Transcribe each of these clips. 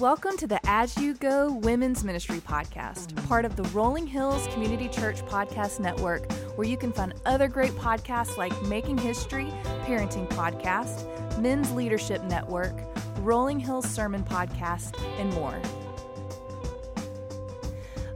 Welcome to the As You Go Women's Ministry Podcast, part of the Rolling Hills Community Church Podcast Network, where you can find other great podcasts like Making History, Parenting Podcast, Men's Leadership Network, Rolling Hills Sermon Podcast, and more.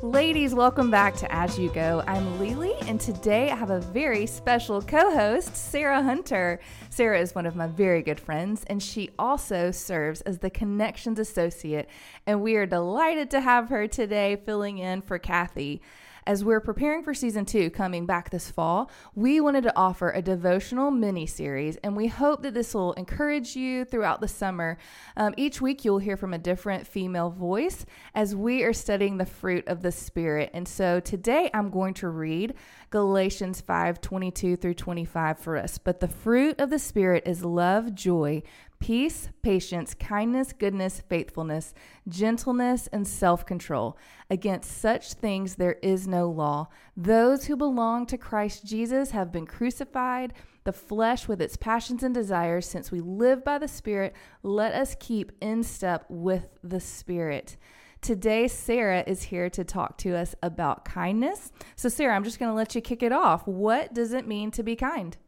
Ladies, welcome back to As You Go. I'm Lele, and today I have a very special co host, Sarah Hunter. Sarah is one of my very good friends, and she also serves as the Connections Associate. And we are delighted to have her today filling in for Kathy. As we're preparing for season two coming back this fall, we wanted to offer a devotional mini series, and we hope that this will encourage you throughout the summer. Um, each week, you'll hear from a different female voice as we are studying the fruit of the Spirit. And so today, I'm going to read Galatians 5 22 through 25 for us. But the fruit of the Spirit is love, joy, peace, patience, kindness, goodness, faithfulness, gentleness, and self control. Against such things there is no law. Those who belong to Christ Jesus have been crucified, the flesh with its passions and desires. Since we live by the Spirit, let us keep in step with the Spirit. Today, Sarah is here to talk to us about kindness. So, Sarah, I'm just going to let you kick it off. What does it mean to be kind?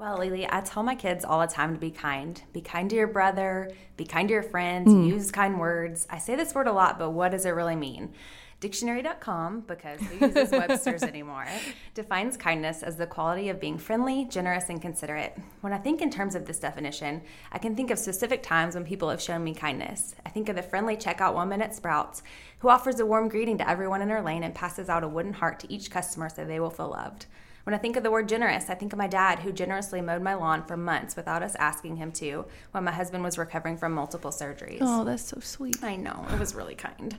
Well, Lele, I tell my kids all the time to be kind. Be kind to your brother, be kind to your friends, mm. use kind words. I say this word a lot, but what does it really mean? Dictionary.com, because who uses Webster's anymore, defines kindness as the quality of being friendly, generous, and considerate. When I think in terms of this definition, I can think of specific times when people have shown me kindness. I think of the friendly checkout woman at Sprouts who offers a warm greeting to everyone in her lane and passes out a wooden heart to each customer so they will feel loved. When I think of the word generous, I think of my dad who generously mowed my lawn for months without us asking him to when my husband was recovering from multiple surgeries. Oh, that's so sweet. I know, it was really kind.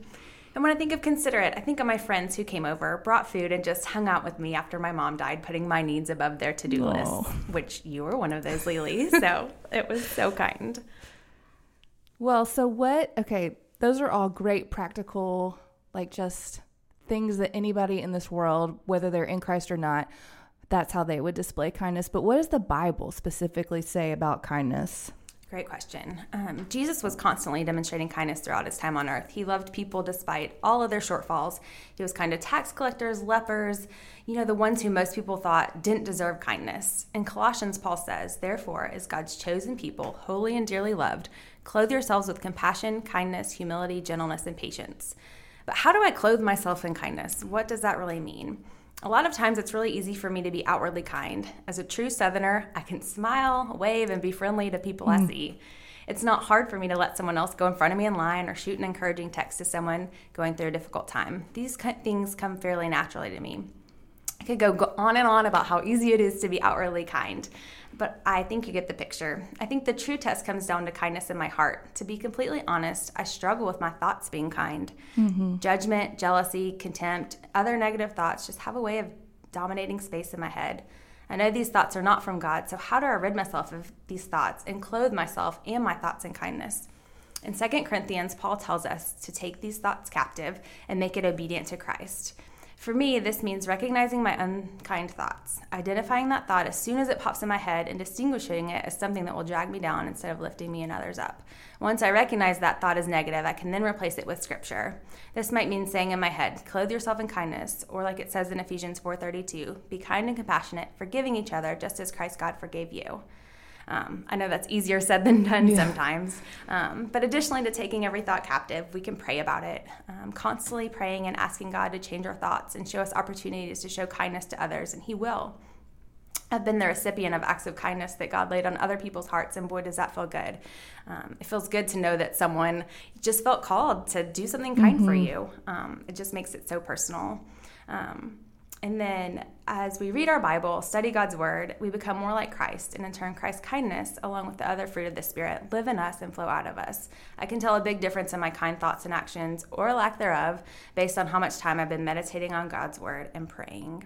And when I think of considerate, I think of my friends who came over, brought food, and just hung out with me after my mom died, putting my needs above their to do list, which you were one of those, Lele. So it was so kind. Well, so what? Okay, those are all great practical, like just things that anybody in this world, whether they're in Christ or not, that's how they would display kindness. But what does the Bible specifically say about kindness? Great question. Um, Jesus was constantly demonstrating kindness throughout his time on earth. He loved people despite all of their shortfalls. He was kind to tax collectors, lepers, you know, the ones who most people thought didn't deserve kindness. In Colossians, Paul says, Therefore, as God's chosen people, holy and dearly loved, clothe yourselves with compassion, kindness, humility, gentleness, and patience. But how do I clothe myself in kindness? What does that really mean? A lot of times it's really easy for me to be outwardly kind. As a true Southerner, I can smile, wave, and be friendly to people mm. I see. It's not hard for me to let someone else go in front of me in line or shoot an encouraging text to someone going through a difficult time. These things come fairly naturally to me. I could go on and on about how easy it is to be outwardly kind but I think you get the picture. I think the true test comes down to kindness in my heart. To be completely honest, I struggle with my thoughts being kind. Mm-hmm. Judgment, jealousy, contempt, other negative thoughts just have a way of dominating space in my head. I know these thoughts are not from God, so how do I rid myself of these thoughts and clothe myself and my thoughts in kindness? In 2 Corinthians, Paul tells us to take these thoughts captive and make it obedient to Christ. For me, this means recognizing my unkind thoughts, identifying that thought as soon as it pops in my head, and distinguishing it as something that will drag me down instead of lifting me and others up. Once I recognize that thought is negative, I can then replace it with scripture. This might mean saying in my head, "Clothe yourself in kindness," or like it says in Ephesians 4:32, "Be kind and compassionate, forgiving each other, just as Christ God forgave you." Um, I know that's easier said than done yeah. sometimes. Um, but additionally to taking every thought captive, we can pray about it, um, constantly praying and asking God to change our thoughts and show us opportunities to show kindness to others, and He will. I've been the recipient of acts of kindness that God laid on other people's hearts, and boy, does that feel good. Um, it feels good to know that someone just felt called to do something kind mm-hmm. for you. Um, it just makes it so personal. Um, and then as we read our Bible, study God's word, we become more like Christ. And in turn, Christ's kindness, along with the other fruit of the Spirit, live in us and flow out of us. I can tell a big difference in my kind thoughts and actions, or lack thereof, based on how much time I've been meditating on God's word and praying.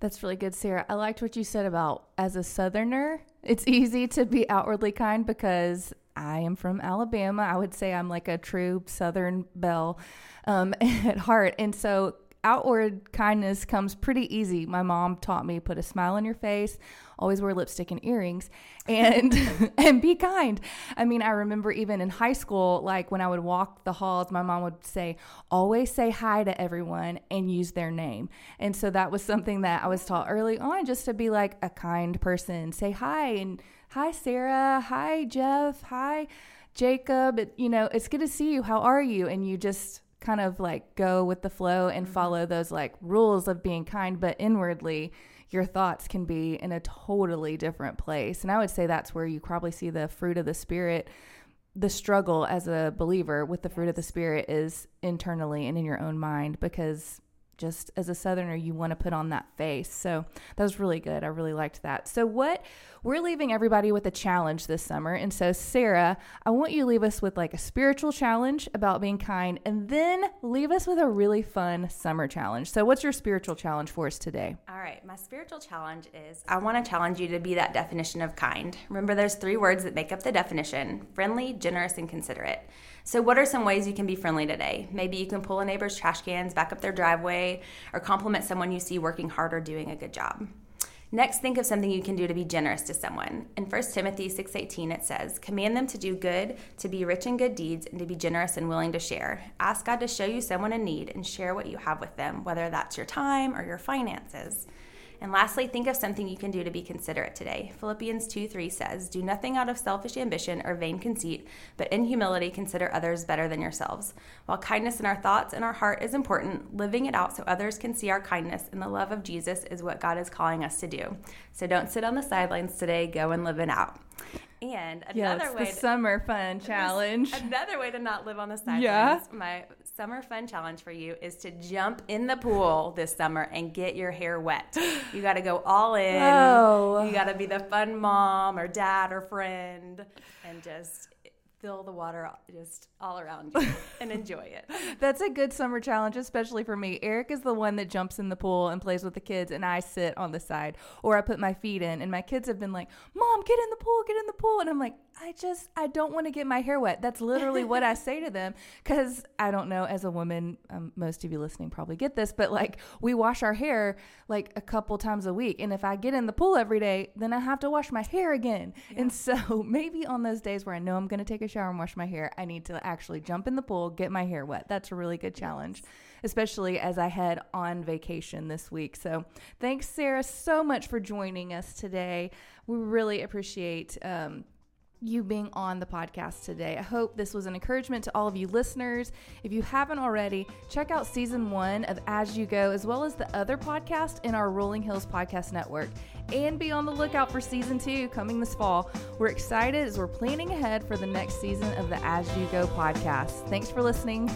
That's really good, Sarah. I liked what you said about as a Southerner, it's easy to be outwardly kind because I am from Alabama. I would say I'm like a true Southern belle um, at heart. And so outward kindness comes pretty easy. My mom taught me put a smile on your face, always wear lipstick and earrings, and and be kind. I mean, I remember even in high school, like when I would walk the halls, my mom would say, "Always say hi to everyone and use their name." And so that was something that I was taught early on, just to be like a kind person, say hi and hi Sarah, hi Jeff, hi Jacob. It, you know, it's good to see you. How are you? And you just kind of like go with the flow and mm-hmm. follow those like rules of being kind, but inwardly, your thoughts can be in a totally different place. And I would say that's where you probably see the fruit of the Spirit. The struggle as a believer with the fruit of the Spirit is internally and in your own mind because just as a southerner you want to put on that face. So that was really good. I really liked that. So what we're leaving everybody with a challenge this summer. And so sarah i want you to leave us with like a spiritual challenge about being kind and then leave us with a really fun summer challenge. So what's your spiritual challenge for us today? All right. My spiritual challenge is i want to challenge you to be that definition of kind. Remember there's three words that make up the definition friendly generous and considerate. So, what are some ways you can be friendly today? Maybe you can pull a neighbor's trash cans back up their driveway or compliment someone you see working hard or doing a good job. Next, think of something you can do to be generous to someone. In 1 Timothy 6:18 it says, "Command them to do good, to be rich in good deeds, and to be generous and willing to share. Ask God to show you someone in need and share what you have with them, whether that's your time or your finances." And lastly, think of something you can do to be considerate today. Philippians 2 3 says, Do nothing out of selfish ambition or vain conceit, but in humility consider others better than yourselves. While kindness in our thoughts and our heart is important, living it out so others can see our kindness and the love of Jesus is what God is calling us to do. So don't sit on the sidelines today, go and live it out. And another yeah, way the to, summer fun challenge. Another way to not live on the sidelines. Yeah. My summer fun challenge for you is to jump in the pool this summer and get your hair wet. You got to go all in. Oh. You got to be the fun mom or dad or friend and just fill the water just all around you and enjoy it. That's a good summer challenge, especially for me. Eric is the one that jumps in the pool and plays with the kids, and I sit on the side or I put my feet in. And my kids have been like, Mom, get in the pool, get in the pool. And I'm like, I just, I don't want to get my hair wet. That's literally what I say to them. Cause I don't know, as a woman, um, most of you listening probably get this, but like we wash our hair like a couple times a week. And if I get in the pool every day, then I have to wash my hair again. Yeah. And so maybe on those days where I know I'm going to take a shower and wash my hair, I need to actually jump in the pool, get my hair wet. That's a really good challenge, especially as I head on vacation this week. So thanks, Sarah, so much for joining us today. We really appreciate. Um, you being on the podcast today. I hope this was an encouragement to all of you listeners. If you haven't already, check out season one of As You Go, as well as the other podcast in our Rolling Hills Podcast Network. And be on the lookout for season two coming this fall. We're excited as we're planning ahead for the next season of the As You Go podcast. Thanks for listening.